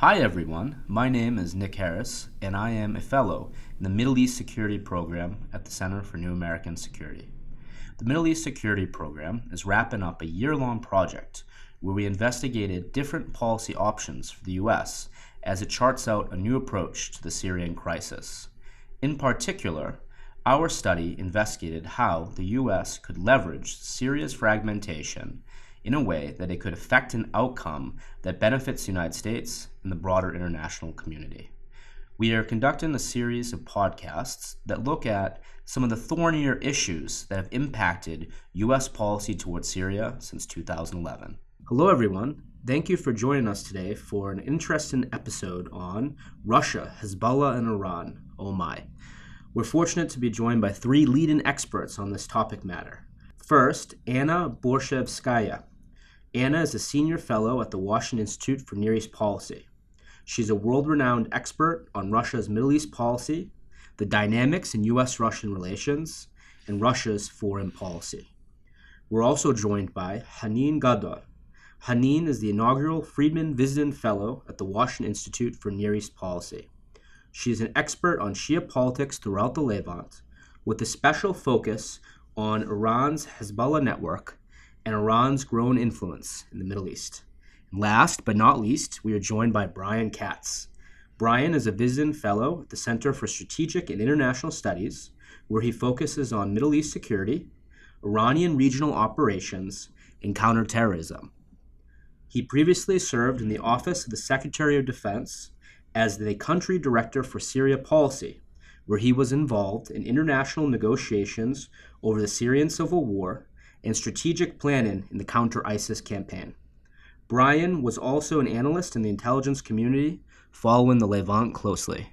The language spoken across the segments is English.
Hi, everyone. My name is Nick Harris, and I am a fellow in the Middle East Security Program at the Center for New American Security. The Middle East Security Program is wrapping up a year long project where we investigated different policy options for the U.S. as it charts out a new approach to the Syrian crisis. In particular, our study investigated how the U.S. could leverage Syria's fragmentation in a way that it could affect an outcome that benefits the United States and the broader international community. We are conducting a series of podcasts that look at some of the thornier issues that have impacted U.S. policy towards Syria since 2011. Hello, everyone. Thank you for joining us today for an interesting episode on Russia, Hezbollah, and Iran. Oh my. We're fortunate to be joined by three leading experts on this topic matter. First, Anna Borshevskaya. Anna is a senior fellow at the Washington Institute for Near East Policy. She's a world renowned expert on Russia's Middle East policy, the dynamics in U.S. Russian relations, and Russia's foreign policy. We're also joined by Hanin Ghaddar. Hanin is the inaugural Friedmann Visiting Fellow at the Washington Institute for Near East Policy. She is an expert on Shia politics throughout the Levant, with a special focus on Iran's Hezbollah network and Iran's growing influence in the Middle East. And last but not least, we are joined by Brian Katz. Brian is a visiting fellow at the Center for Strategic and International Studies, where he focuses on Middle East security, Iranian regional operations, and counterterrorism. He previously served in the Office of the Secretary of Defense as the Country Director for Syria Policy, where he was involved in international negotiations over the Syrian civil war and strategic planning in the counter ISIS campaign. Brian was also an analyst in the intelligence community, following the Levant closely.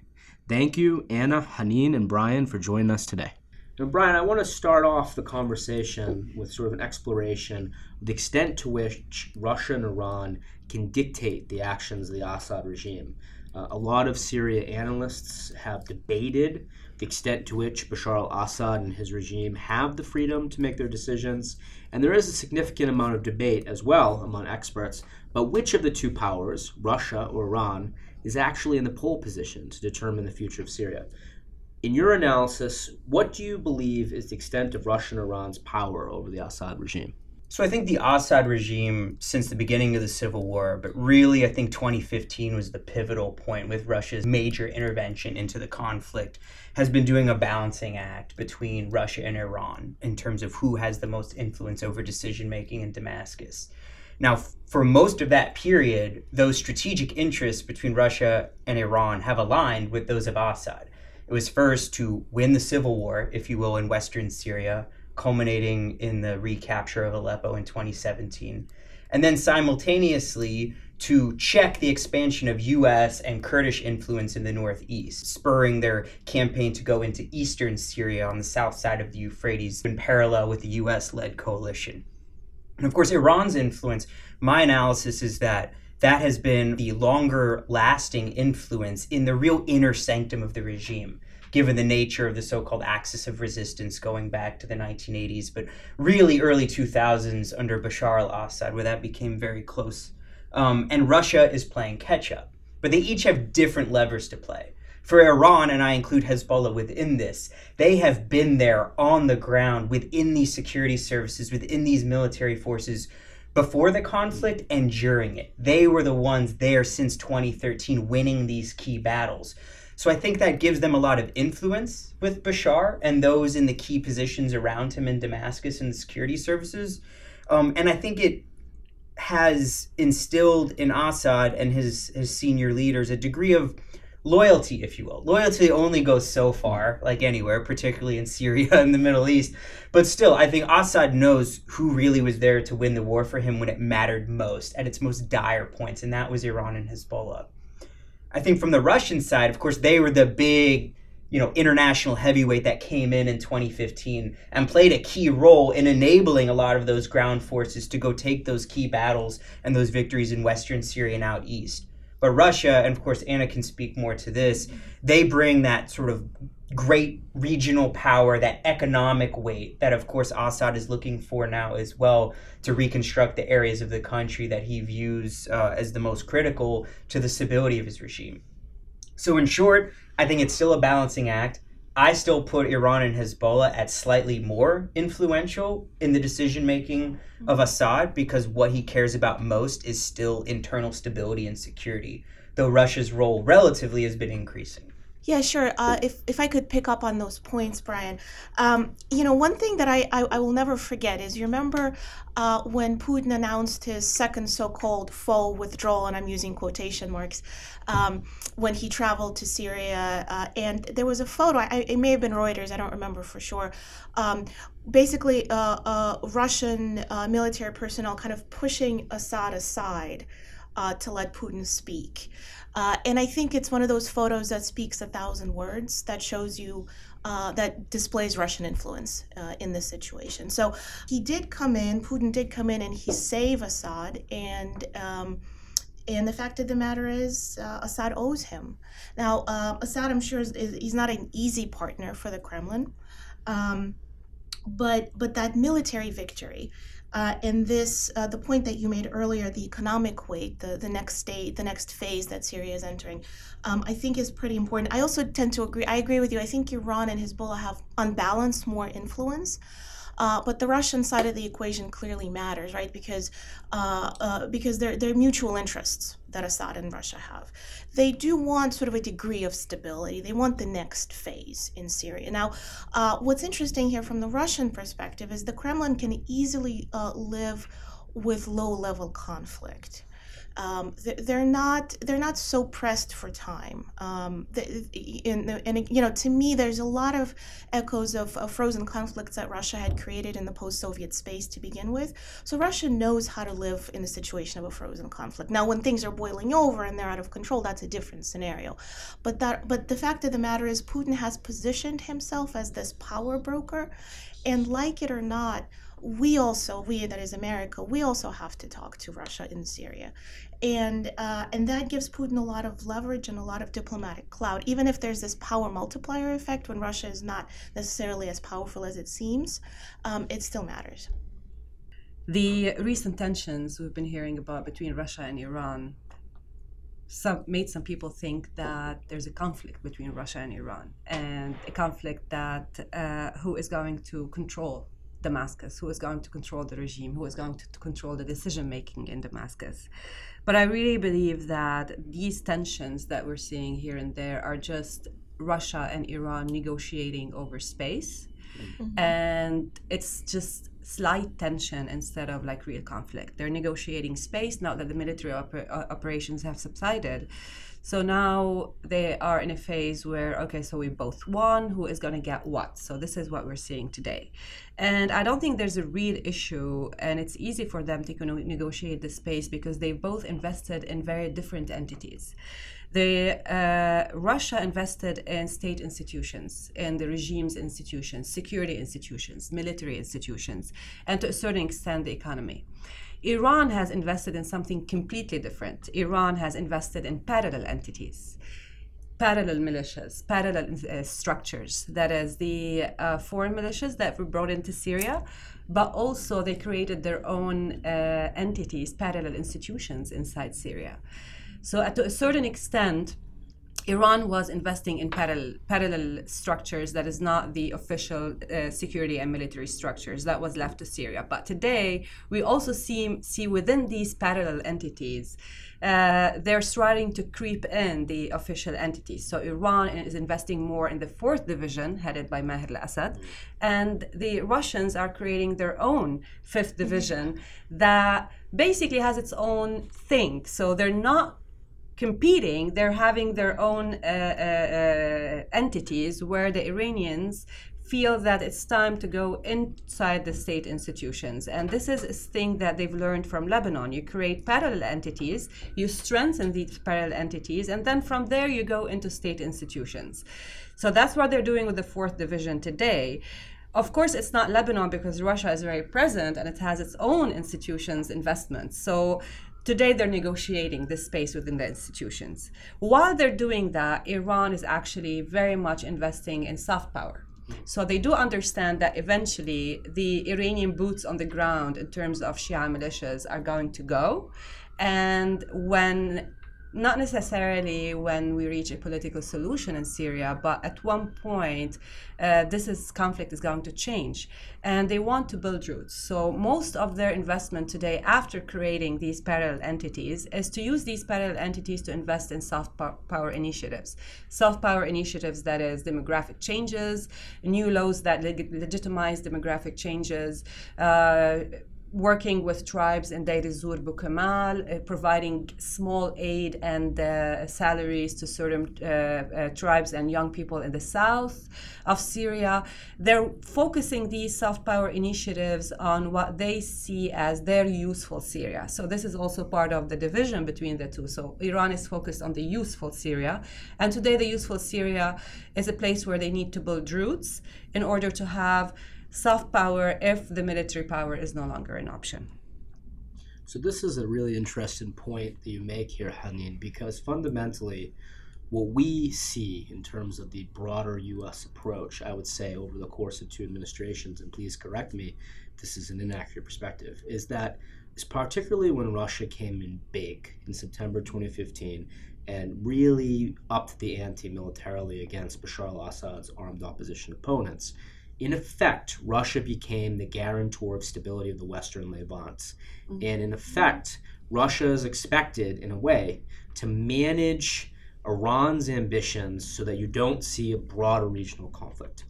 Thank you, Anna, Hanin, and Brian, for joining us today. Now, Brian, I want to start off the conversation with sort of an exploration of the extent to which Russia and Iran can dictate the actions of the Assad regime. Uh, a lot of Syria analysts have debated the extent to which Bashar al Assad and his regime have the freedom to make their decisions. And there is a significant amount of debate as well among experts about which of the two powers, Russia or Iran, is actually in the pole position to determine the future of Syria. In your analysis, what do you believe is the extent of Russia and Iran's power over the Assad regime? So I think the Assad regime, since the beginning of the civil war, but really I think 2015 was the pivotal point with Russia's major intervention into the conflict, has been doing a balancing act between Russia and Iran in terms of who has the most influence over decision making in Damascus. Now, for most of that period, those strategic interests between Russia and Iran have aligned with those of Assad. It was first to win the civil war, if you will, in western Syria, culminating in the recapture of Aleppo in 2017. And then simultaneously to check the expansion of US and Kurdish influence in the northeast, spurring their campaign to go into eastern Syria on the south side of the Euphrates in parallel with the US led coalition. And of course, Iran's influence, my analysis is that that has been the longer lasting influence in the real inner sanctum of the regime given the nature of the so-called axis of resistance going back to the 1980s, but really early 2000s under Bashar al-Assad, where that became very close. Um, and Russia is playing catch-up, but they each have different levers to play. For Iran, and I include Hezbollah within this, they have been there on the ground within these security services, within these military forces before the conflict and during it. They were the ones there since 2013 winning these key battles. So I think that gives them a lot of influence with Bashar and those in the key positions around him in Damascus and the security services. Um, and I think it has instilled in Assad and his, his senior leaders a degree of loyalty, if you will. Loyalty only goes so far, like anywhere, particularly in Syria and the Middle East. But still, I think Assad knows who really was there to win the war for him when it mattered most, at its most dire points, and that was Iran and Hezbollah. I think from the Russian side, of course, they were the big, you know, international heavyweight that came in in 2015 and played a key role in enabling a lot of those ground forces to go take those key battles and those victories in Western Syria and out east. But Russia, and of course Anna can speak more to this, they bring that sort of great regional power, that economic weight that, of course, Assad is looking for now as well to reconstruct the areas of the country that he views uh, as the most critical to the stability of his regime. So, in short, I think it's still a balancing act. I still put Iran and Hezbollah at slightly more influential in the decision making of Assad because what he cares about most is still internal stability and security, though Russia's role relatively has been increasing. Yeah, sure. Uh, if if I could pick up on those points, Brian, um, you know, one thing that I, I, I will never forget is you remember uh, when Putin announced his second so-called full withdrawal, and I'm using quotation marks, um, when he traveled to Syria, uh, and there was a photo. I, it may have been Reuters. I don't remember for sure. Um, basically, uh, uh, Russian uh, military personnel kind of pushing Assad aside to let Putin speak. Uh, and I think it's one of those photos that speaks a thousand words that shows you uh, that displays Russian influence uh, in this situation. So he did come in, Putin did come in and he saved Assad. And um, and the fact of the matter is, uh, Assad owes him. Now, uh, Assad, I'm sure, is, is, he's not an easy partner for the Kremlin. Um, but but that military victory uh, and this, uh, the point that you made earlier, the economic weight, the, the next state, the next phase that Syria is entering, um, I think is pretty important. I also tend to agree. I agree with you. I think Iran and Hezbollah have unbalanced more influence. Uh, but the Russian side of the equation clearly matters, right? Because uh, uh, because they're, they're mutual interests that Assad and Russia have. They do want sort of a degree of stability. They want the next phase in Syria. Now, uh, what's interesting here from the Russian perspective is the Kremlin can easily uh, live with low level conflict um, they're not they're not so pressed for time. Um, and, and you know, to me, there's a lot of echoes of, of, frozen conflicts that Russia had created in the post-Soviet space to begin with. So Russia knows how to live in a situation of a frozen conflict. Now, when things are boiling over and they're out of control, that's a different scenario. But that but the fact of the matter is, Putin has positioned himself as this power broker, and like it or not we also we that is america we also have to talk to russia in syria. And uh, and that gives putin a lot of leverage and a lot of diplomatic clout even if there's this power multiplier effect when russia is not necessarily as powerful as it seems um, it still matters. The recent tensions we've been hearing about between russia and iran some made some people think that there's a conflict between Russia and Iran, and a conflict that uh, who is going to control Damascus, who is going to control the regime, who is going to, to control the decision making in Damascus. But I really believe that these tensions that we're seeing here and there are just Russia and Iran negotiating over space. Mm-hmm. And it's just slight tension instead of like real conflict. They're negotiating space now that the military oper- uh, operations have subsided. So now they are in a phase where, okay, so we both won, who is going to get what? So this is what we're seeing today. And I don't think there's a real issue, and it's easy for them to negotiate the space because they both invested in very different entities. The, uh, Russia invested in state institutions, in the regime's institutions, security institutions, military institutions, and to a certain extent, the economy. Iran has invested in something completely different. Iran has invested in parallel entities, parallel militias, parallel uh, structures. That is, the uh, foreign militias that were brought into Syria, but also they created their own uh, entities, parallel institutions inside Syria. So, to a certain extent, Iran was investing in parallel, parallel structures that is not the official uh, security and military structures that was left to Syria. But today, we also see, see within these parallel entities, uh, they're starting to creep in the official entities. So Iran is investing more in the fourth division, headed by Maher al-Assad, and the Russians are creating their own fifth division that basically has its own thing. So they're not competing, they're having their own uh, uh, uh, entities where the Iranians feel that it's time to go inside the state institutions. And this is a thing that they've learned from Lebanon. You create parallel entities, you strengthen these parallel entities, and then from there you go into state institutions. So that's what they're doing with the fourth division today. Of course, it's not Lebanon because Russia is very present and it has its own institutions, investments. So today they're negotiating this space within the institutions. While they're doing that, Iran is actually very much investing in soft power. So they do understand that eventually the Iranian boots on the ground in terms of Shia militias are going to go. And when not necessarily when we reach a political solution in Syria, but at one point, uh, this is conflict is going to change, and they want to build roots. So most of their investment today, after creating these parallel entities, is to use these parallel entities to invest in soft power initiatives. Soft power initiatives that is demographic changes, new laws that leg- legitimize demographic changes. Uh, working with tribes in Deir ez-Zor Bukamal, uh, providing small aid and uh, salaries to certain uh, uh, tribes and young people in the south of Syria. They're focusing these soft power initiatives on what they see as their useful Syria. So this is also part of the division between the two. So Iran is focused on the useful Syria, and today the useful Syria is a place where they need to build roots in order to have soft power if the military power is no longer an option. So this is a really interesting point that you make here, Hanin, because fundamentally, what we see in terms of the broader U.S. approach, I would say over the course of two administrations, and please correct me this is an inaccurate perspective, is that particularly when Russia came in big in September 2015 and really upped the ante militarily against Bashar al-Assad's armed opposition opponents in effect, Russia became the guarantor of stability of the Western Levant. Mm-hmm. And in effect, Russia is expected, in a way, to manage Iran's ambitions so that you don't see a broader regional conflict.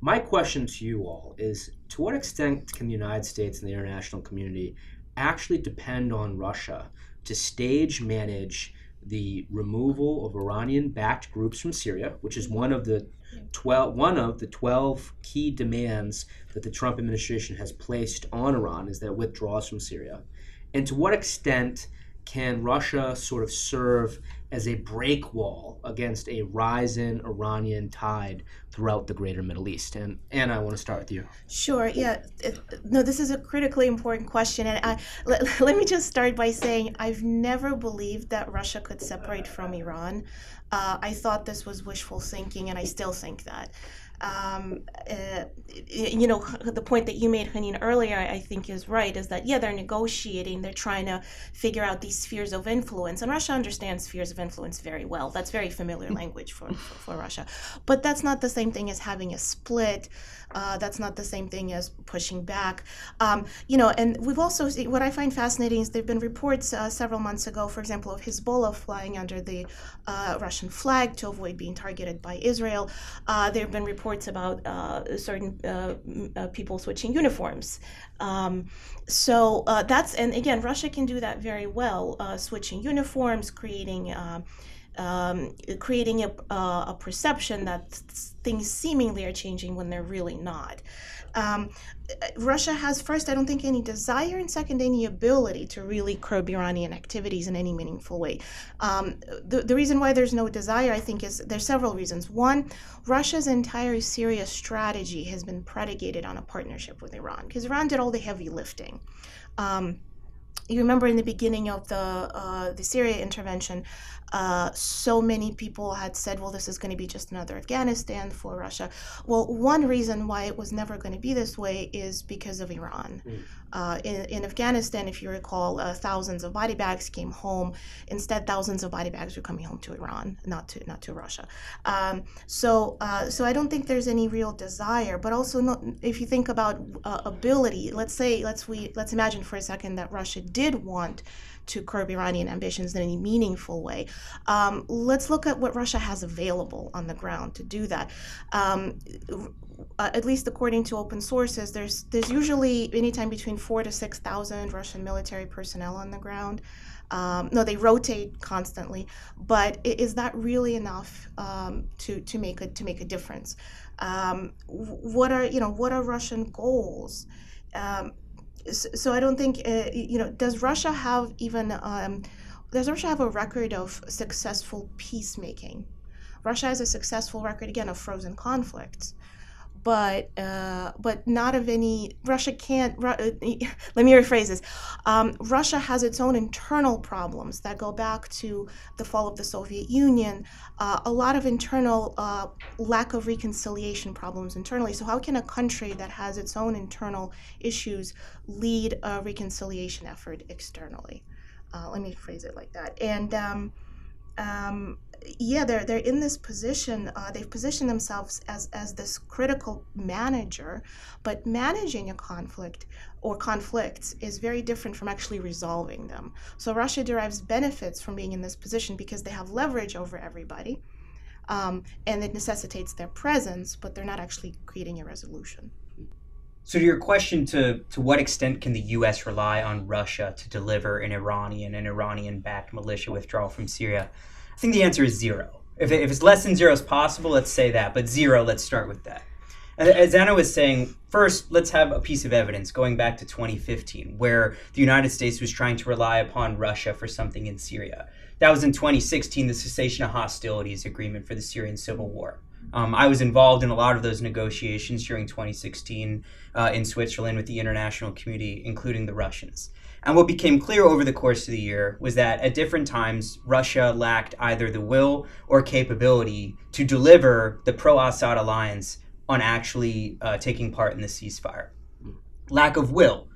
My question to you all is to what extent can the United States and the international community actually depend on Russia to stage manage the removal of Iranian backed groups from Syria, which is one of the 12, one of the 12 key demands that the Trump administration has placed on Iran is that it withdraws from Syria. And to what extent can Russia sort of serve as a break wall against a rising Iranian tide throughout the greater Middle East? And Anna, I want to start with you. Sure. Yeah. No, this is a critically important question. And I, let, let me just start by saying I've never believed that Russia could separate from Iran. Uh, I thought this was wishful thinking, and I still think that um, uh, you know, the point that you made, Hanin, earlier, I think is right, is that, yeah, they're negotiating, they're trying to figure out these spheres of influence. And Russia understands spheres of influence very well. That's very familiar language for, for, for Russia. But that's not the same thing as having a split. Uh, that's not the same thing as pushing back. Um, you know, and we've also, what I find fascinating is there have been reports uh, several months ago, for example, of Hezbollah flying under the uh, Russian flag to avoid being targeted by Israel. Uh, there have been reports reports about uh, certain uh, uh, people switching uniforms. Um, so uh, that's and again, Russia can do that very well, uh, switching uniforms, creating. Um, creating a, a perception that things seemingly are changing when they're really not. Um, Russia has first, I don't think, any desire, and second, any ability to really curb Iranian activities in any meaningful way. Um, the, the reason why there's no desire, I think, is there's several reasons. One, Russia's entire Syria strategy has been predicated on a partnership with Iran because Iran did all the heavy lifting. Um, you remember in the beginning of the uh, the Syria intervention, uh, so many people had said, well, this is going to be just another Afghanistan for Russia. Well, one reason why it was never going to be this way is because of Iran. Mm. Uh, in, in, Afghanistan, if you recall, uh, thousands of body bags came home. Instead, thousands of body bags were coming home to Iran, not to not to Russia. Um, so, uh, so I don't think there's any real desire. But also, not, if you think about uh, ability, let's say let's we let's imagine for a second that Russia did want to curb Iranian ambitions in any meaningful way. Um, let's look at what Russia has available on the ground to do that. Um, uh, at least according to open sources, there's there's usually anytime between four to six thousand Russian military personnel on the ground. Um, no, they rotate constantly, but is that really enough um, to to make a to make a difference? Um, what are you know what are Russian goals? So I don't think uh, you know. Does Russia have even? Um, does Russia have a record of successful peacemaking? Russia has a successful record again of frozen conflicts, but uh, but not of any. Russia can't. Ru- uh, let me rephrase this. Um, Russia has its own internal problems that go back to the fall of the Soviet Union. Uh, a lot of internal uh, lack of reconciliation problems internally. So how can a country that has its own internal issues lead a reconciliation effort externally? Uh, let me phrase it like that. And um, um, yeah, they're they're in this position. Uh, they've positioned themselves as as this critical manager, but managing a conflict or conflicts is very different from actually resolving them. So Russia derives benefits from being in this position because they have leverage over everybody, um, and it necessitates their presence, but they're not actually creating a resolution. So, to your question, to to what extent can the U.S. rely on Russia to deliver an Iranian and Iranian-backed militia withdrawal from Syria? I think the answer is zero. If, it, if it's less than zero as possible, let's say that. But zero, let's start with that. As Anna was saying, first, let's have a piece of evidence going back to 2015, where the United States was trying to rely upon Russia for something in Syria. That was in 2016, the cessation of hostilities agreement for the Syrian civil war. Um, I was involved in a lot of those negotiations during 2016 uh, in Switzerland with the international community, including the Russians. And what became clear over the course of the year was that at different times, Russia lacked either the will or capability to deliver the pro Assad alliance on actually uh, taking part in the ceasefire. Lack of will.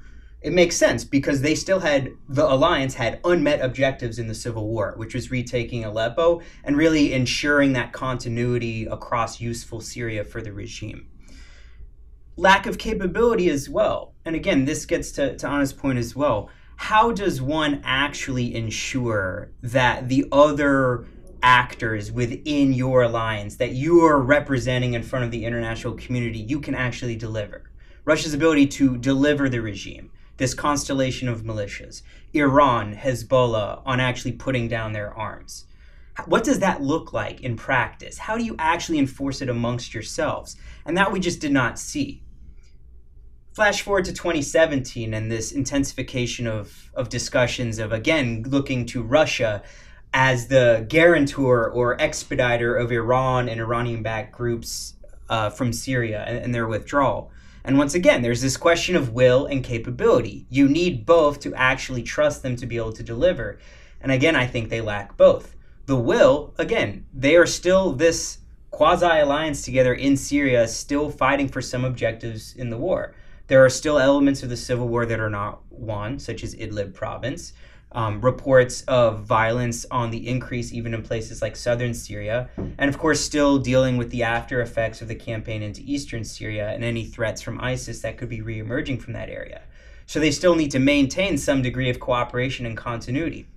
It makes sense because they still had, the alliance had unmet objectives in the civil war, which was retaking Aleppo and really ensuring that continuity across useful Syria for the regime lack of capability as well. And again, this gets to, to Anna's point as well. How does one actually ensure that the other actors within your alliance that you are representing in front of the international community you can actually deliver? Russia's ability to deliver the regime, this constellation of militias, Iran, Hezbollah, on actually putting down their arms. What does that look like in practice? How do you actually enforce it amongst yourselves? And that we just did not see flash forward to 2017 and this intensification of, of discussions of again looking to Russia as the guarantor or expediter of Iran and Iranian backed groups uh, from Syria and, and their withdrawal. And once again, there's this question of will and capability. You need both to actually trust them to be able to deliver. And again, I think they lack both. The will, again, they are still this quasi alliance together in Syria, still fighting for some objectives in the war. There are still elements of the civil war that are not won, such as Idlib province. Um, reports of violence on the increase, even in places like southern Syria, and of course, still dealing with the after effects of the campaign into eastern Syria and any threats from ISIS that could be reemerging from that area. So they still need to maintain some degree of cooperation and continuity.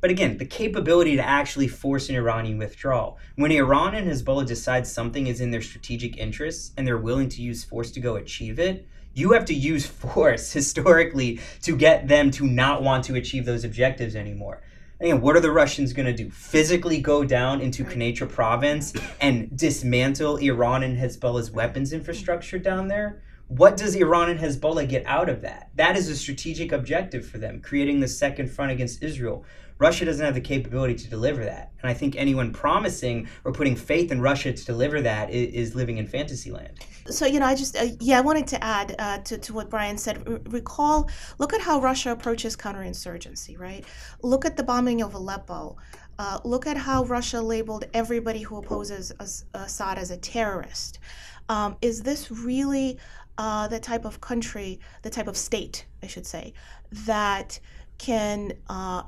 But again, the capability to actually force an Iranian withdrawal. When Iran and Hezbollah decide something is in their strategic interests and they're willing to use force to go achieve it, you have to use force historically to get them to not want to achieve those objectives anymore. Again, what are the Russians going to do? Physically go down into Quneitra province and dismantle Iran and Hezbollah's weapons infrastructure down there? What does Iran and Hezbollah get out of that? That is a strategic objective for them, creating the second front against Israel. Russia doesn't have the capability to deliver that. And I think anyone promising or putting faith in Russia to deliver that is, is living in fantasy land. So, you know, I just, uh, yeah, I wanted to add uh, to, to what Brian said. R- recall, look at how Russia approaches counterinsurgency, right? Look at the bombing of Aleppo. Uh, look at how Russia labeled everybody who opposes Assad as a terrorist. Um, is this really uh, the type of country, the type of state, I should say, that can uh,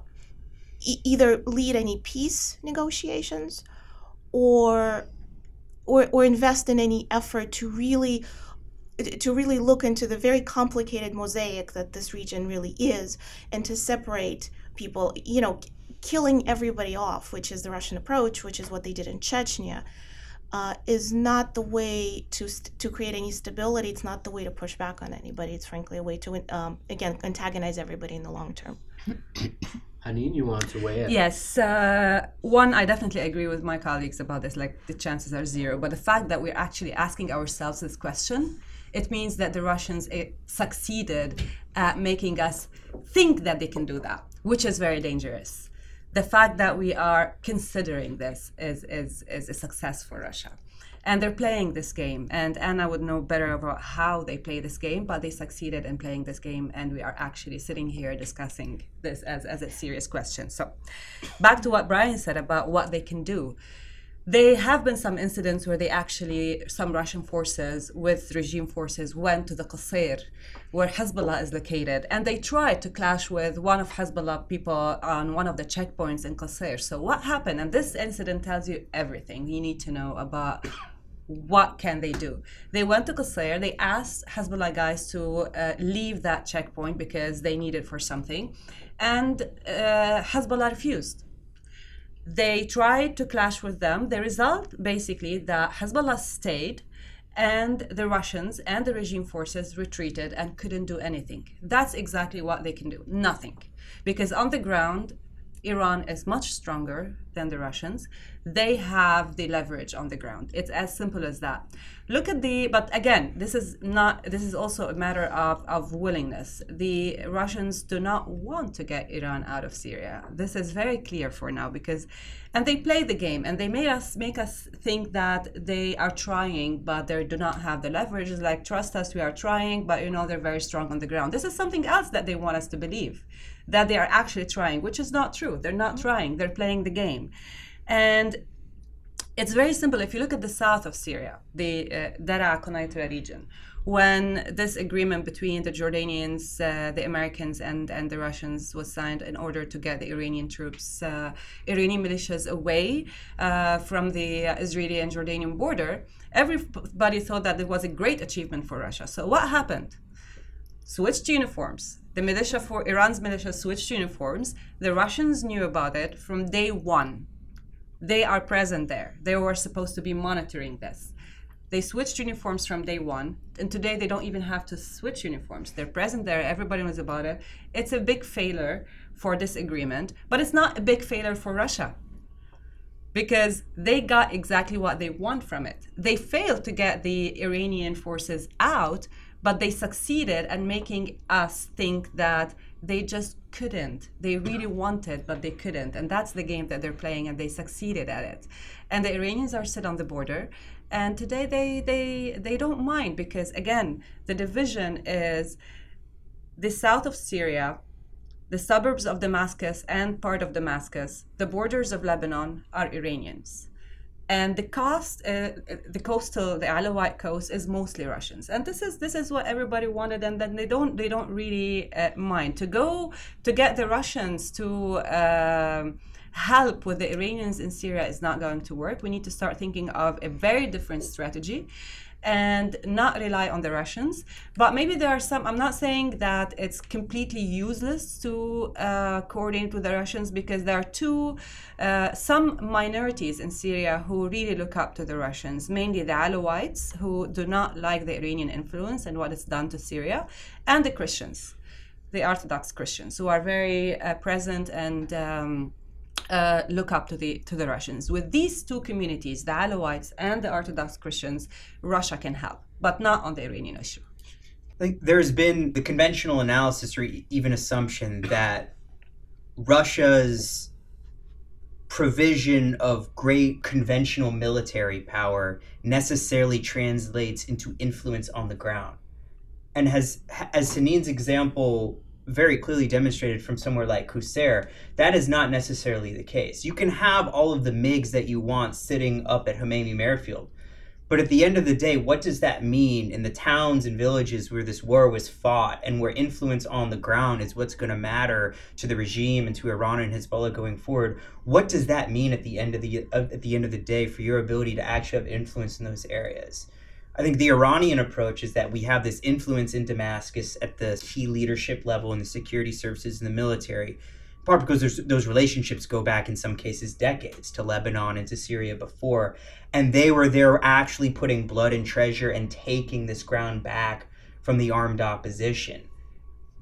e- either lead any peace negotiations or or or invest in any effort to really to really look into the very complicated mosaic that this region really is and to separate people you know killing everybody off which is the russian approach which is what they did in chechnya uh, is not the way to st- to create any stability. It's not the way to push back on anybody. It's frankly a way to um, again antagonize everybody in the long term. Hanin, you want to weigh in? Yes. Uh, one, I definitely agree with my colleagues about this. Like the chances are zero. But the fact that we're actually asking ourselves this question, it means that the Russians uh, succeeded at making us think that they can do that, which is very dangerous. The fact that we are considering this is, is, is a success for Russia. and they're playing this game. And anna would know better about how they play this game but they succeeded in playing this game and we are actually sitting here discussing this as, as a serious question. So back to what brian said about what they can do there have been some incidents where they actually, some Russian forces with regime forces went to the Qusayr, where Hezbollah is located, and they tried to clash with one of Hezbollah people on one of the checkpoints in Qusayr. So what happened? And this incident tells you everything you need to know about what can they do. They went to Qusayr. They asked Hezbollah guys to uh, leave that checkpoint because they need it for something, and uh, Hezbollah refused they tried to clash with them. The result, basically, that Hezbollah stayed and the Russians and the regime forces retreated and couldn't do anything. That's exactly what they can do nothing. Because on the ground, Iran is much stronger than the Russians. They have the leverage on the ground. It's as simple as that. Look at the, but again, this is not, this is also a matter of, of willingness. The Russians do not want to get Iran out of Syria. This is very clear for now because, and they play the game and they made us, make us think that they are trying, but they do not have the leverage. It's like, trust us, we are trying, but you know, they're very strong on the ground. This is something else that they want us to believe that they are actually trying, which is not true. They're not mm-hmm. trying, they're playing the game. And it's very simple. If you look at the south of Syria, the uh, Quneitra region, when this agreement between the Jordanians, uh, the Americans, and, and the Russians was signed in order to get the Iranian troops, uh, Iranian militias away uh, from the Israeli and Jordanian border, everybody thought that it was a great achievement for Russia. So what happened? Switched uniforms the militia for Iran's militia switched uniforms. The Russians knew about it from day one. They are present there. They were supposed to be monitoring this. They switched uniforms from day one, and today they don't even have to switch uniforms. They're present there. Everybody knows about it. It's a big failure for this agreement, but it's not a big failure for Russia because they got exactly what they want from it. They failed to get the Iranian forces out, but they succeeded at making us think that they just couldn't. They really wanted, but they couldn't. And that's the game that they're playing, and they succeeded at it. And the Iranians are sit on the border. And today they, they, they don't mind because, again, the division is the south of Syria, the suburbs of Damascus, and part of Damascus, the borders of Lebanon are Iranians and the coast, uh, the coastal, the Alawite coast is mostly Russians, and this is this is what everybody wanted, and then they don't they don't really uh, mind to go to get the Russians to. Um, help with the Iranians in Syria is not going to work. We need to start thinking of a very different strategy and not rely on the Russians. But maybe there are some, I'm not saying that it's completely useless to uh, coordinate with the Russians because there are two, uh, some minorities in Syria who really look up to the Russians, mainly the Alawites who do not like the Iranian influence and what it's done to Syria, and the Christians, the Orthodox Christians who are very uh, present and um, uh, look up to the to the Russians. With these two communities, the Alawites and the Orthodox Christians, Russia can help, but not on the Iranian issue. There's been the conventional analysis or even assumption that Russia's provision of great conventional military power necessarily translates into influence on the ground. And has as Hanin's example very clearly demonstrated from somewhere like Qusair, that is not necessarily the case. You can have all of the MiGs that you want sitting up at Hmeimim Airfield. But at the end of the day, what does that mean in the towns and villages where this war was fought and where influence on the ground is what's going to matter to the regime and to Iran and Hezbollah going forward? What does that mean at the end of the at the end of the day for your ability to actually have influence in those areas? I think the Iranian approach is that we have this influence in Damascus at the key leadership level in the security services and the military, in part because those relationships go back in some cases decades to Lebanon and to Syria before. And they were there actually putting blood and treasure and taking this ground back from the armed opposition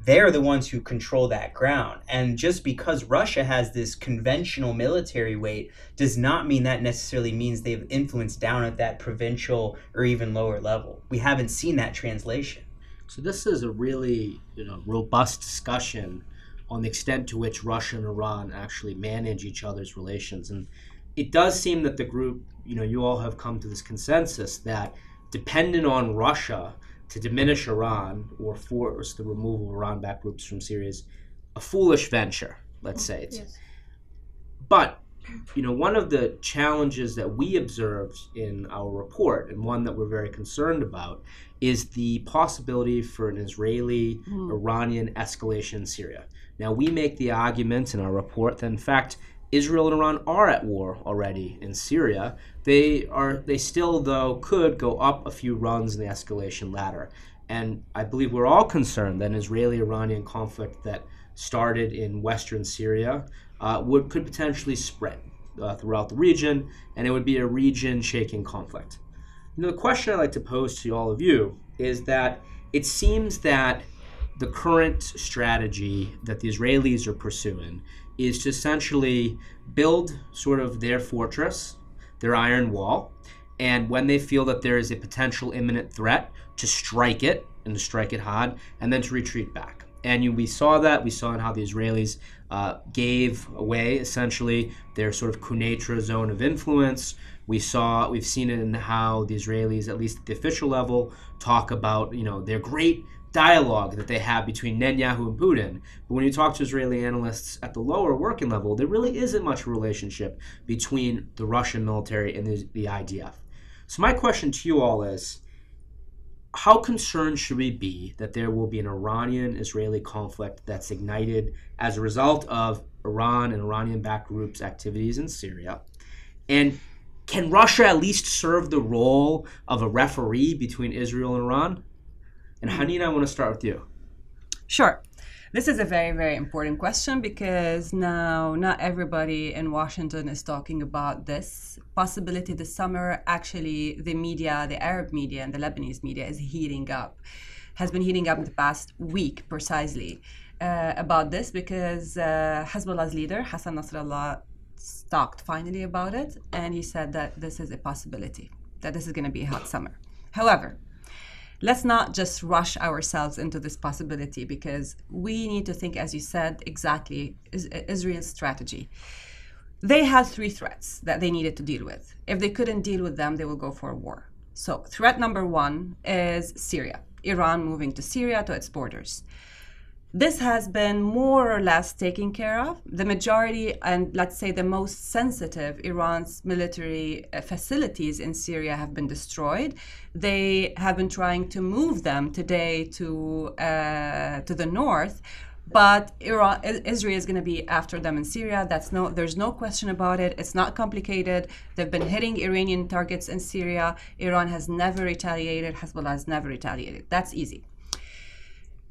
they're the ones who control that ground. And just because Russia has this conventional military weight does not mean that necessarily means they have influence down at that provincial or even lower level. We haven't seen that translation. So this is a really you know robust discussion on the extent to which Russia and Iran actually manage each other's relations. And it does seem that the group, you know, you all have come to this consensus that dependent on Russia to diminish Iran or force the removal of Iran backed groups from Syria is a foolish venture, let's say. It's, Yes. But, you know, one of the challenges that we observed in our report, and one that we're very concerned about, is the possibility for an Israeli hmm. Iranian escalation in Syria. Now, we make the argument in our report that, in fact, Israel and Iran are at war already in Syria. They are they still though could go up a few runs in the escalation ladder. And I believe we're all concerned that an Israeli-Iranian conflict that started in western Syria uh, would could potentially spread uh, throughout the region, and it would be a region-shaking conflict. The question I'd like to pose to all of you is that it seems that the current strategy that the Israelis are pursuing is to essentially build sort of their fortress, their iron wall, and when they feel that there is a potential imminent threat, to strike it and to strike it hard, and then to retreat back. And you, we saw that. We saw in how the Israelis uh, gave away essentially their sort of Quneitra zone of influence. We saw, we've seen it in how the Israelis, at least at the official level, talk about you know their great dialogue that they have between Netanyahu and Putin. But when you talk to Israeli analysts at the lower working level, there really isn't much relationship between the Russian military and the, the IDF. So my question to you all is how concerned should we be that there will be an Iranian Israeli conflict that's ignited as a result of Iran and Iranian backed groups' activities in Syria? And can Russia at least serve the role of a referee between Israel and Iran? And Hanina, I want to start with you. Sure. This is a very, very important question because now not everybody in Washington is talking about this possibility this summer. Actually, the media, the Arab media and the Lebanese media is heating up, has been heating up in the past week precisely uh, about this because uh, Hezbollah's leader, Hassan Nasrallah, talked finally about it and he said that this is a possibility, that this is going to be a hot summer. However, let's not just rush ourselves into this possibility because we need to think, as you said, exactly is Israel's strategy. They had three threats that they needed to deal with. If they couldn't deal with them, they will go for a war. So, threat number one is Syria, Iran moving to Syria to its borders. This has been more or less taken care of. The majority, and let's say the most sensitive, Iran's military uh, facilities in Syria have been destroyed. They have been trying to move them today to uh, to the north, but Iran, Israel is going to be after them in Syria. That's no, there's no question about it. It's not complicated. They've been hitting Iranian targets in Syria. Iran has never retaliated. Hezbollah has never retaliated. That's easy.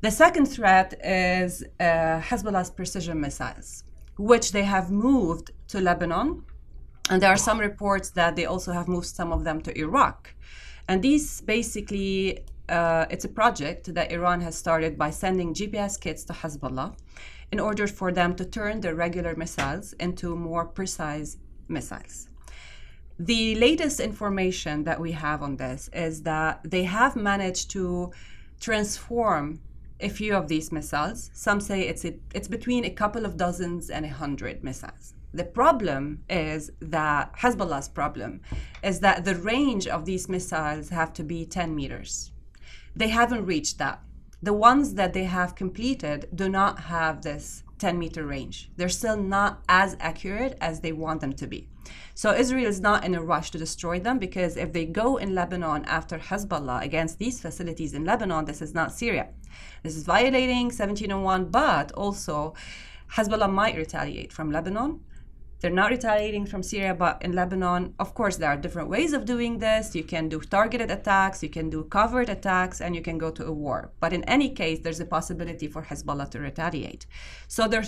The second threat is uh, Hezbollah's precision missiles, which they have moved to Lebanon. And there are some reports that they also have moved some of them to Iraq. And these basically, uh, it's a project that Iran has started by sending GPS kits to Hezbollah in order for them to turn their regular missiles into more precise missiles. The latest information that we have on this is that they have managed to transform a few of these missiles. Some say it's a, it's between a couple of dozens and a hundred missiles. The problem is that Hezbollah's problem is that the range of these missiles have to be 10 meters. They haven't reached that. The ones that they have completed do not have this 10 meter range. They're still not as accurate as they want them to be. So Israel is not in a rush to destroy them because if they go in Lebanon after Hezbollah against these facilities in Lebanon, this is not Syria. This is violating 1701, but also Hezbollah might retaliate from Lebanon. They're not retaliating from Syria, but in Lebanon, of course, there are different ways of doing this. You can do targeted attacks, you can do covert attacks, and you can go to a war. But in any case, there's a possibility for Hezbollah to retaliate. So they're,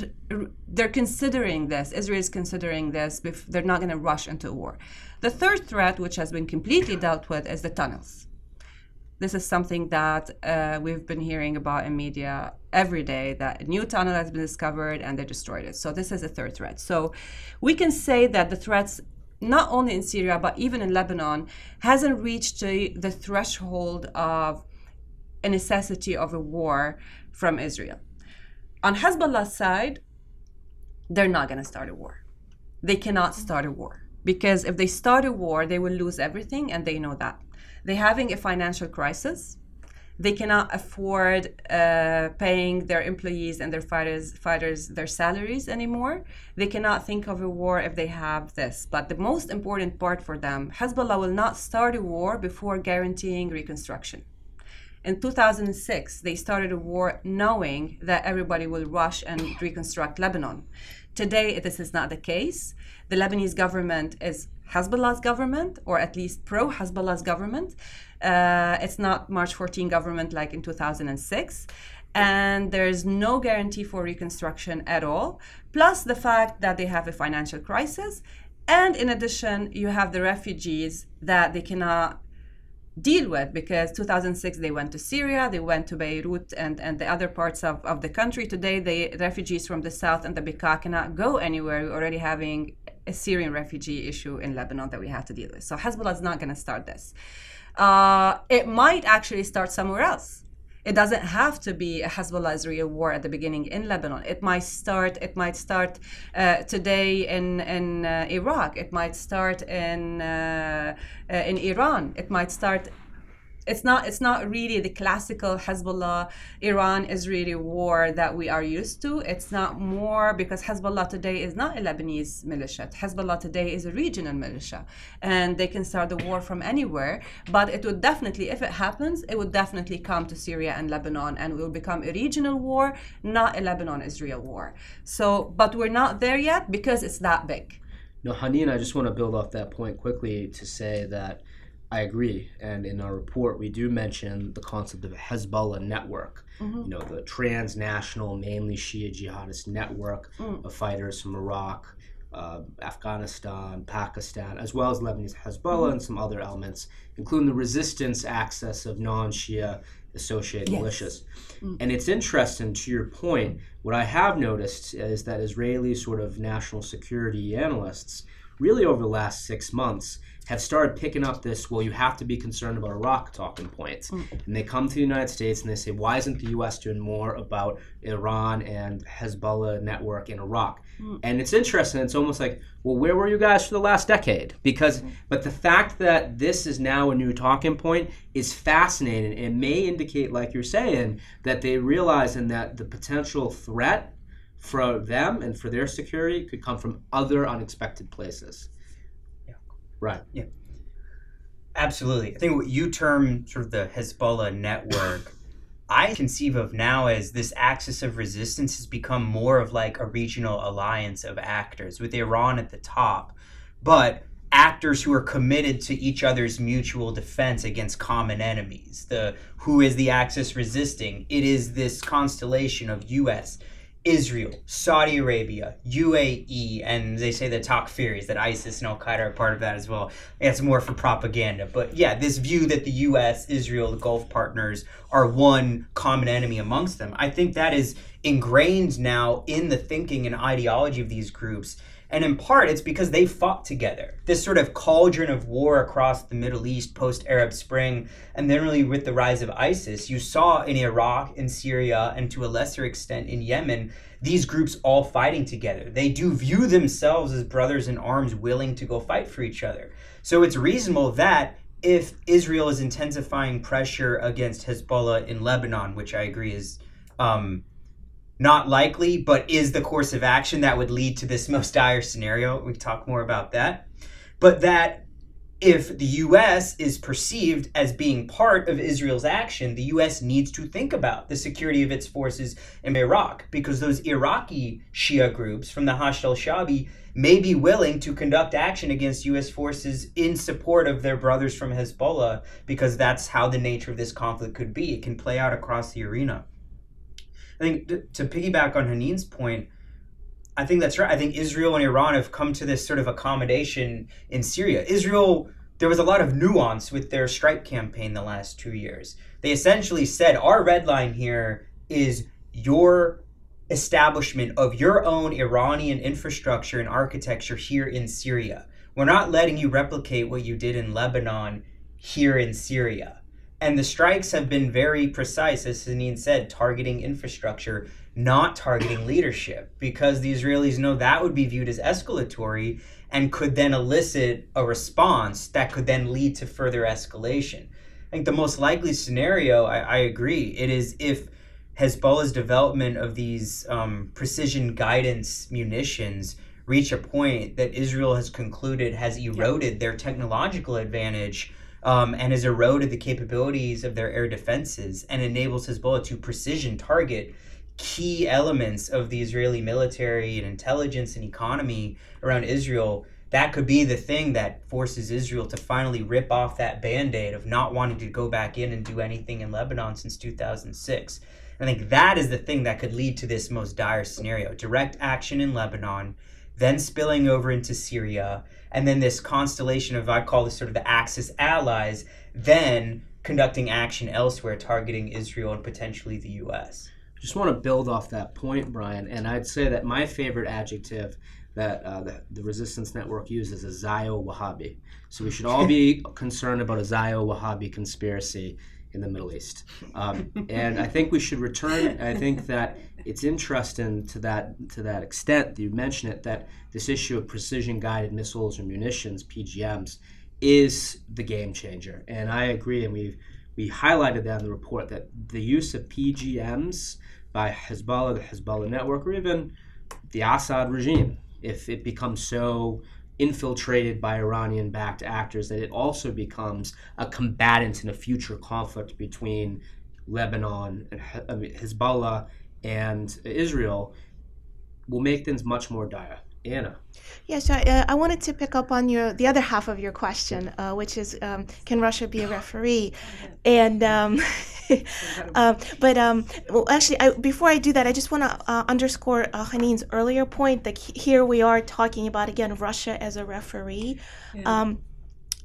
they're considering this, Israel is considering this, they're not going to rush into a war. The third threat, which has been completely dealt with, is the tunnels this is something that uh, we've been hearing about in media every day that a new tunnel has been discovered and they destroyed it. So this is a third threat. So we can say that the threats not only in Syria but even in Lebanon hasn't reached the, the threshold of a necessity of a war from Israel. On Hezbollah's side, they're not going to start a war. They cannot start a war because if they start a war, they will lose everything, and they know that. They're having a financial crisis. They cannot afford uh, paying their employees and their fighters, fighters their salaries anymore. They cannot think of a war if they have this. But the most important part for them, Hezbollah will not start a war before guaranteeing reconstruction. In 2006, they started a war knowing that everybody will rush and reconstruct Lebanon. Today, this is not the case. The Lebanese government is Hezbollah's government, or at least pro Hezbollah's government. Uh, it's not March 14 government like in 2006. And there's no guarantee for reconstruction at all. Plus, the fact that they have a financial crisis. And in addition, you have the refugees that they cannot deal with because 2006 they went to syria they went to beirut and, and the other parts of, of the country today the refugees from the south and the bekaa cannot go anywhere we're already having a syrian refugee issue in lebanon that we have to deal with so hezbollah is not going to start this uh, it might actually start somewhere else it doesn't have to be a Hezbollah Israel war at the beginning in Lebanon. It might start. It might start uh, today in in uh, Iraq. It might start in uh, uh in Iran. It might start it's not it's not really the classical Hezbollah Iran Israeli war that we are used to. It's not more because Hezbollah today is not a Lebanese militia. Hezbollah today is a regional militia, and they can start the war from anywhere. But it would definitely, if it happens, it would definitely come to Syria and Lebanon, and will become a regional war, not a Lebanon-Israel war. So, but we're not there yet because it's that big. No, Hanin, I just want to build off that point quickly to say that I agree. And in our report, we do mention the concept of a Hezbollah network. Mm-hmm. You know, the transnational, mainly Shia jihadist network mm. of fighters from Iraq, uh, Afghanistan, Pakistan, as well as Lebanese Hezbollah mm-hmm. and some other elements, including the resistance axis of non Shia associated yes. militias. Mm. And it's interesting to your point, what I have noticed is that Israeli sort of national security analysts, really over the last six months, have started picking up this, well, you have to be concerned about Iraq talking points. Mm. And they come to the United States and they say, why isn't the U.S. doing more about Iran and Hezbollah network in Iraq? Mm. And it's interesting. It's almost like, well, where were you guys for the last decade? Because, mm. but the fact that this is now a new talking point is fascinating. It may indicate, like you're saying, that they realize and that the potential threat for them and for their security could come from other unexpected places. Yeah. Right. Yeah. Absolutely. I think what you term sort of the Hezbollah network, I conceive of now as this axis of resistance has become more of like a regional alliance of actors with Iran at the top, but actors who are committed to each other's mutual defense against common enemies. The who is the axis resisting? It is this constellation of US, Israel, Saudi Arabia, UAE, and they say the Takfiris that ISIS and Al Qaeda are part of that as well. It's more for propaganda. But yeah, this view that the US, Israel, the Gulf partners are one common enemy amongst them, I think that is ingrained now in the thinking and ideology of these groups. And in part, it's because they fought together. This sort of cauldron of war across the Middle East post Arab Spring, and then really with the rise of ISIS, you saw in Iraq, in Syria, and to a lesser extent in Yemen, these groups all fighting together. They do view themselves as brothers in arms willing to go fight for each other. So it's reasonable that if Israel is intensifying pressure against Hezbollah in Lebanon, which I agree is um, not likely, but is the course of action that would lead to this most dire scenario. We talk more about that. But that if the US is perceived as being part of Israel's action, the US needs to think about the security of its forces in Iraq because those Iraqi Shia groups from the Hashd al Shabi may be willing to conduct action against US forces in support of their brothers from Hezbollah because that's how the nature of this conflict could be. It can play out across the arena. I think to, piggyback on Hanin's point, I think that's right. I think Israel and Iran have come to this sort of accommodation in Syria. Israel, there was a lot of nuance with their strike campaign the last two years. They essentially said, Our red line here is your establishment of your own Iranian infrastructure and architecture here in Syria. We're not letting you replicate what you did in Lebanon here in Syria. And the strikes have been very precise, as Hanin said, targeting infrastructure, not targeting leadership, because the Israelis know that would be viewed as escalatory. and could then elicit a response that could then lead to further escalation. I think the most likely scenario, I, I agree, it is if Hezbollah's development of these um, precision guidance munitions reach a point that Israel has concluded has eroded their technological advantage um, and has eroded the capabilities of their air defenses and enables Hezbollah to precision target key elements of the Israeli military and intelligence and economy around Israel. That could be the thing that forces Israel to finally rip off that band aid of not wanting to go back in and do anything in Lebanon since 2006. I think that is the thing that could lead to this most dire scenario direct action in Lebanon, then spilling over into Syria, and then this constellation of, I call this sort of the Axis allies, then conducting action elsewhere, targeting Israel and potentially the U.S. I Just want to build off that point, Brian, and I'd say that my favorite adjective that uh, the, the, Resistance Network uses is Zio Wahhabi. So we should all be concerned about a Zio Wahhabi conspiracy in the Middle East. Um, and I think we should return. I think that it's interesting to that to that extent that you mentioned it that this issue of precision guided missiles or munitions (PGMs) is the game changer. And I agree. And we we highlighted that in the report that the use of PGMs by Hezbollah, the Hezbollah network, or even the Assad regime, if it becomes so infiltrated by Iranian backed actors, that it also becomes a combatant in a future conflict between Lebanon, and Hezbollah, and Israel, will make things much more dire. Anna. Yes, yeah, so, uh, I wanted to pick up on your the other half of your question, uh, which is um, can Russia be a referee? And um, uh, but um, well, actually, I, before I do that, I just want to uh, underscore uh, Hanin's earlier point that here we are talking about again Russia as a referee. Yeah. Um,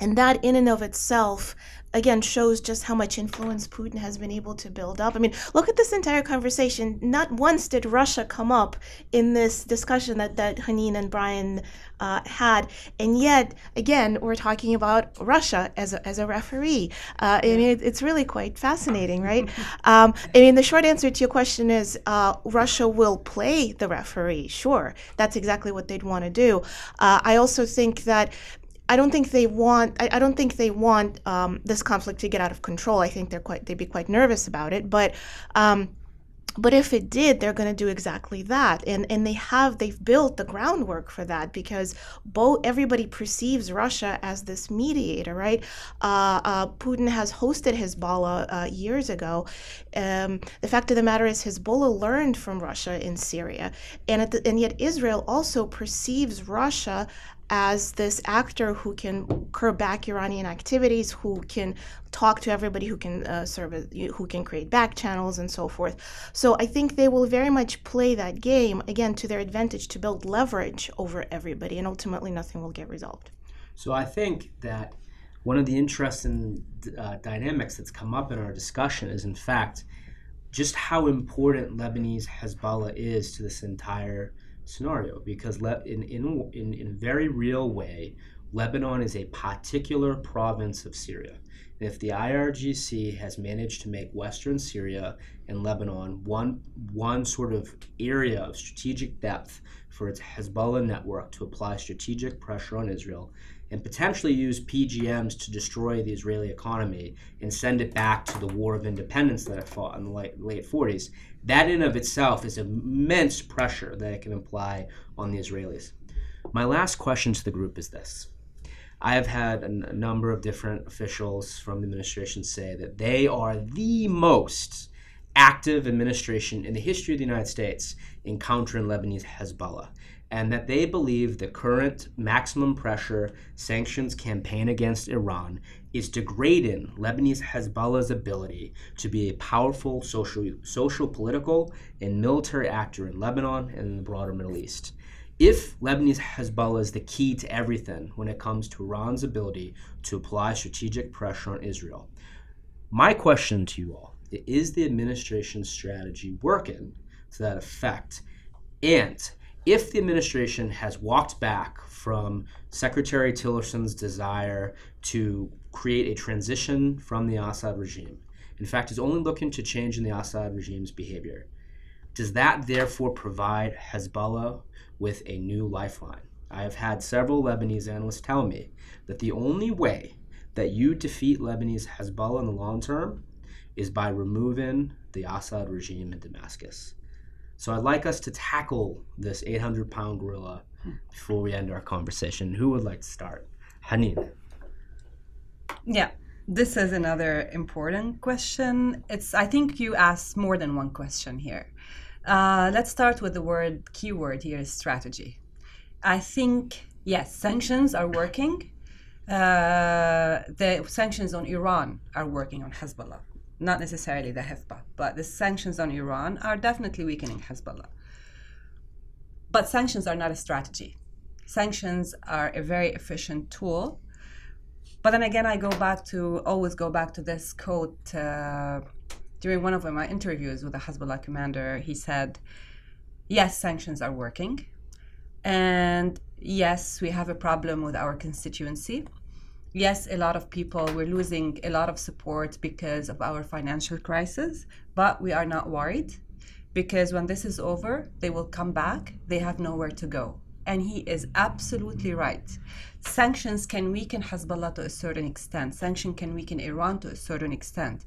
and that in and of itself again shows just how much influence Putin has been able to build up. I mean, look at this entire conversation. Not once did Russia come up in this discussion that, that Hanin and Brian uh, had. And yet, again, we're talking about Russia as a, as a referee. Uh, I mean, it, it's really quite fascinating, right? Um, I mean, the short answer to your question is uh, Russia will play the referee. Sure, that's exactly what they'd want to do. Uh, I also think that I don't think they want. I, I don't think they want um, this conflict to get out of control. I think they're quite. They'd be quite nervous about it. But, um, but if it did, they're going to do exactly that. And and they have. They've built the groundwork for that because both everybody perceives Russia as this mediator, right? Uh, uh, Putin has hosted Hezbollah uh, years ago. Um, the fact of the matter is, Hezbollah learned from Russia in Syria, and the, and yet Israel also perceives Russia as this actor who can curb back Iranian activities, who can talk to everybody, who can uh, serve, as, who can create back channels and so forth. So I think they will very much play that game again to their advantage to build leverage over everybody, and ultimately nothing will get resolved. So I think that one of the interesting uh, dynamics that's come up in our discussion is, in fact, just how important Lebanese Hezbollah is to this entire scenario because Le- in, in, in, in a very real way, Lebanon is a particular province of Syria. And if the IRGC has managed to make Western Syria and Lebanon one, one sort of area of strategic depth for its Hezbollah network to apply strategic pressure on Israel, and potentially use PGMs to destroy the Israeli economy and send it back to the war of independence that it fought in the late, late 40s, that in of itself is immense pressure that it can imply on the Israelis. My last question to the group is this. I have had a, n- a number of different officials from the administration say that they are the most active administration in the history of the United States in countering Lebanese Hezbollah and that they believe the current maximum pressure sanctions campaign against Iran is degrading Lebanese Hezbollah's ability to be a powerful social, social, political, and military actor in Lebanon and in the broader Middle East. If Lebanese Hezbollah is the key to everything when it comes to Iran's ability to apply strategic pressure on Israel, my question to you all is the administration's strategy working to that effect? And if the administration has walked back from Secretary Tillerson's desire to create a transition from the Assad regime, in fact, is only looking to change in the Assad regime's behavior, does that therefore provide Hezbollah with a new lifeline? I have had several Lebanese analysts tell me that the only way that you defeat Lebanese Hezbollah in the long term is by removing the Assad regime in Damascus. So I'd like us to tackle this 800 pound gorilla before we end our conversation. Who would like to start? Hanin. Yeah, this is another important question. It's I think you asked more than one question here. Uh, let's start with the word keyword here is strategy. I think yes, sanctions are working. Uh, the sanctions on Iran are working on Hezbollah, not necessarily the Hezbollah, but the sanctions on Iran are definitely weakening Hezbollah. But sanctions are not a strategy. Sanctions are a very efficient tool but then again, I go back to always go back to this quote uh, during one of my interviews with the Hezbollah commander. He said, "Yes, sanctions are working, and yes, we have a problem with our constituency. Yes, a lot of people we're losing a lot of support because of our financial crisis, but we are not worried." Because when this is over, they will come back. They have nowhere to go and he is absolutely right. Sanctions can weaken Hezbollah to a certain extent. Sanction can weaken Iran to a certain extent.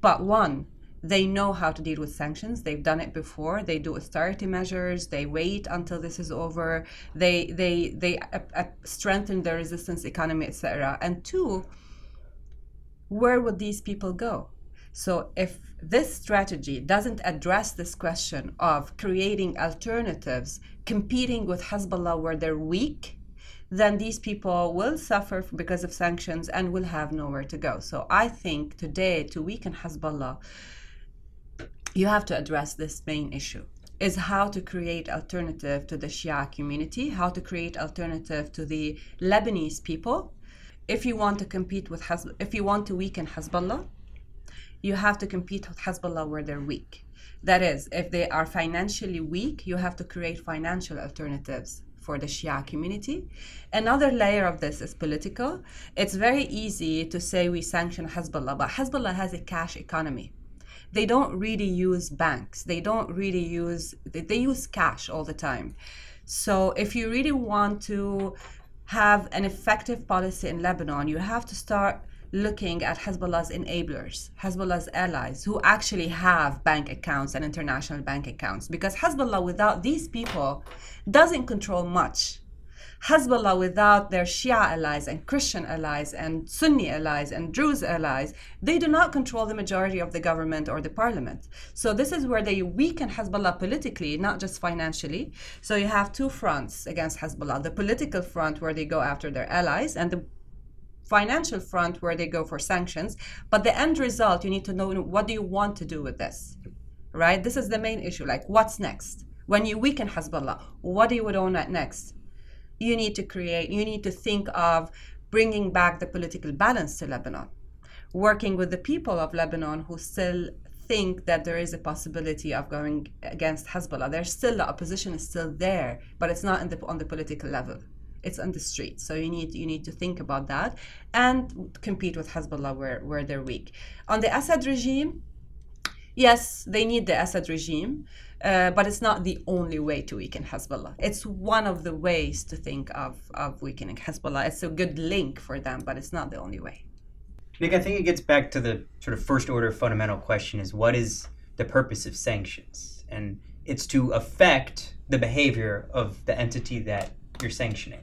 But one, they know how to deal with sanctions. They've done it before. They do austerity measures. They wait until this is over. They they they uh, uh, strengthen their resistance economy, etc. And two, where would these people go? So if this strategy doesn't address this question of creating alternatives, competing with Hezbollah where they're weak, then these people will suffer because of sanctions and will have nowhere to go. So I think today to weaken Hezbollah, you have to address this main issue is how to create alternative to the Shia community, how to create alternative to the Lebanese people. If you want to compete with Hezbollah, if you want to weaken Hezbollah, you have to compete with Hezbollah where they're weak. That is, if they are financially weak, you have to create financial alternatives for the Shia community. Another layer of this is political. It's very easy to say we sanction Hezbollah, but Hezbollah has a cash economy. They don't really use banks. They don't really use they, they use cash all the time. So if you really want to have an effective policy in Lebanon, you have to start looking at Hezbollah's enablers, Hezbollah's allies, who actually have bank accounts and international bank accounts. Because Hezbollah, without these people, doesn't control much. Hezbollah, without their Shia allies and Christian allies and Sunni allies and Druze allies, they do not control the majority of the government or the parliament. So, this is where they weaken Hezbollah politically, not just financially. So, you have two fronts against Hezbollah the political front, where they go after their allies, and the financial front where they go for sanctions but the end result you need to know what do you want to do with this right? This is the main issue like what's next? When you weaken hezbollah what do you want next? You need to create you need to think of bringing back the political balance to lebanon working with the people of lebanon who still think that there is a possibility of going against hezbollah. There's still the opposition is still there but it's not the, on the political level it's on the street. So you need you need to think about that and compete with Hezbollah where, where they're weak. On the Assad regime, yes, they need the Assad regime, uh, but it's not the only way to weaken Hezbollah. It's one of the ways to think of, of weakening Hezbollah. It's a good link for them, but it's not the only way. Nick, I think it gets back to the sort of first order fundamental question is what is the purpose of sanctions? And it's to affect the behavior of the entity that you're sanctioning.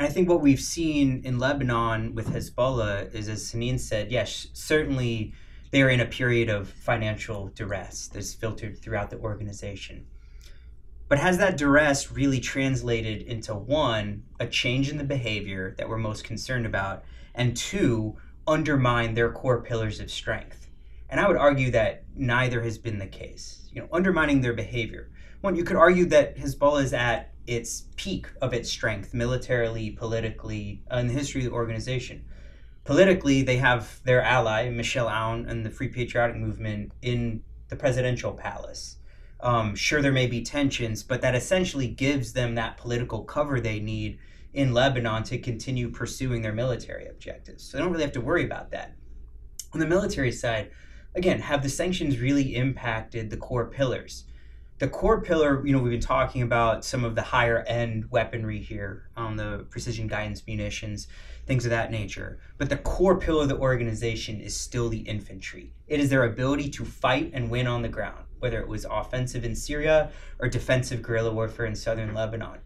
And I think what we've seen in Lebanon with Hezbollah is, as Hanin said, yes, certainly they are in a period of financial duress that's filtered throughout the organization. But has that duress really translated into one, a change in the behavior that we're most concerned about, and two, undermine their core pillars of strength? And I would argue that neither has been the case. You know, undermining their behavior. One, you could argue that Hezbollah is at its peak of its strength militarily, politically, uh, in the history of the organization. Politically, they have their ally, Michel Aoun, and the Free Patriotic Movement in the presidential palace. Um, sure, there may be tensions, but that essentially gives them that political cover they need in Lebanon to continue pursuing their military objectives. So they don't really have to worry about that. On the military side, again, have the sanctions really impacted the core pillars? The core pillar, you know, we've been talking about some of the higher end weaponry here on the precision guidance munitions, things of that nature. But the core pillar of the organization is still the infantry. It is their ability to fight and win on the ground, whether it was offensive in Syria or defensive guerrilla warfare in southern Lebanon.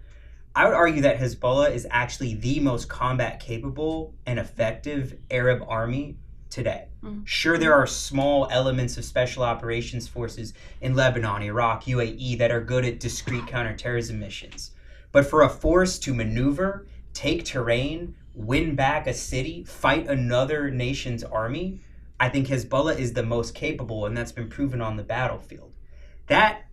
I would argue that Hezbollah is actually the most combat capable and effective Arab army today. Mm-hmm. Sure, there are small elements of special operations forces in Lebanon, Iraq, UAE that are good at discrete counterterrorism missions. But for a force to maneuver, take terrain, win back a city, fight another nation's army, I think Hezbollah is the most capable, and that's been proven on the battlefield. That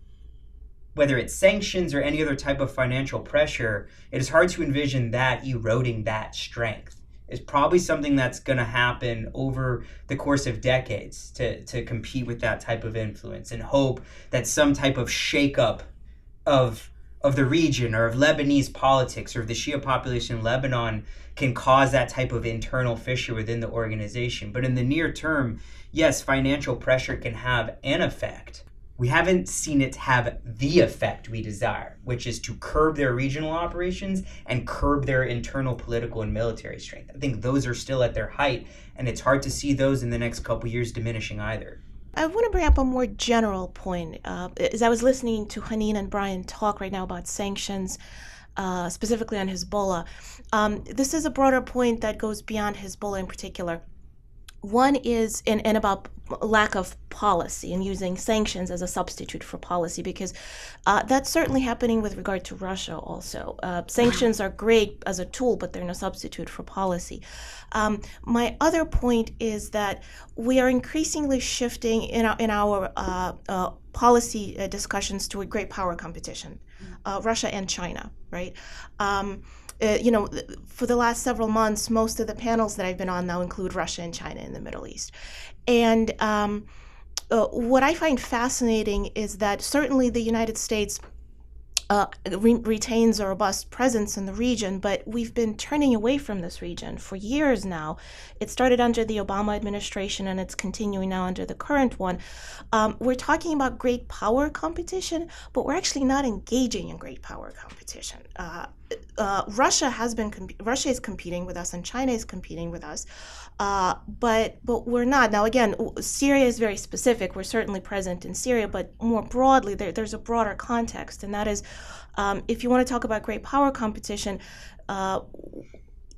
whether it's sanctions or any other type of financial pressure, it is hard to envision that eroding that strength is probably something that's going to happen over the course of decades to, to compete with that type of influence and hope that some type of shakeup of of the region or of Lebanese politics or of the Shia population in Lebanon can cause that type of internal fissure within the organization. But in the near term, yes, financial pressure can have an effect we haven't seen it have the effect we desire, which is to curb their regional operations and curb their internal political and military strength. I think those are still at their height, and it's hard to see those in the next couple years diminishing either. I want to bring up a more general point. Uh, as I was listening to Hanin and Brian talk right now about sanctions, uh, specifically on Hezbollah, um, this is a broader point that goes beyond Hezbollah in particular. One is, and, and about lack of policy and using sanctions as a substitute for policy because uh, that's certainly happening with regard to Russia also. Uh, sanctions are great as a tool, but they're no substitute for policy. Um, my other point is that we are increasingly shifting in our, in our uh, uh policy uh, discussions to a great power competition, uh, Russia and China, right? Um, uh, you know, for the last several months, most of the panels that I've been on now include Russia and China in the Middle East. And um, uh, what I find fascinating is that certainly the United States uh, re- retains a robust presence in the region, but we've been turning away from this region for years now. It started under the Obama administration and it's continuing now under the current one. Um, we're talking about great power competition, but we're actually not engaging in great power competition. Uh, uh, Russia has been comp- Russia is competing with us and China is competing with us, uh, but but we're not now. Again, Syria is very specific. We're certainly present in Syria, but more broadly, there, there's a broader context, and that is, um, if you want to talk about great power competition. Uh,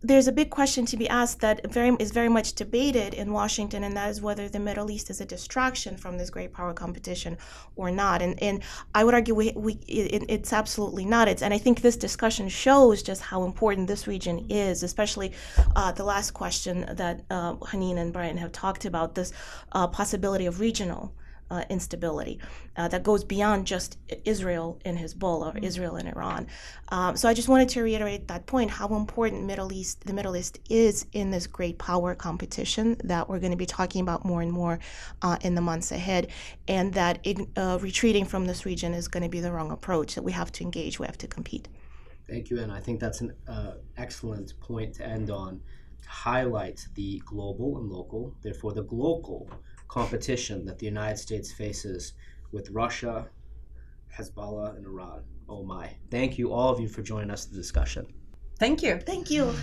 there's a big question to be asked that very is very much debated in Washington, and that is whether the Middle East is a distraction from this great power competition or not. And and I would argue we, we it, it's absolutely not. It's and I think this discussion shows just how important this region is, especially uh, the last question that uh, Hanin and Brian have talked about this uh, possibility of regional uh, instability uh, that goes beyond just Israel and Hezbollah or mm-hmm. Israel and Iran. Um, so I just wanted to reiterate that point: how important Middle East, the Middle East, is in this great power competition that we're going to be talking about more and more uh, in the months ahead, and that uh, retreating from this region is going to be the wrong approach. That we have to engage, we have to compete. Thank you, and I think that's an uh, excellent point to end on. To highlight the global and local, therefore the global competition that the United States faces with Russia, Hezbollah, and Iran. Oh my. Thank you, all of you, for joining us in the discussion. Thank you. Thank you.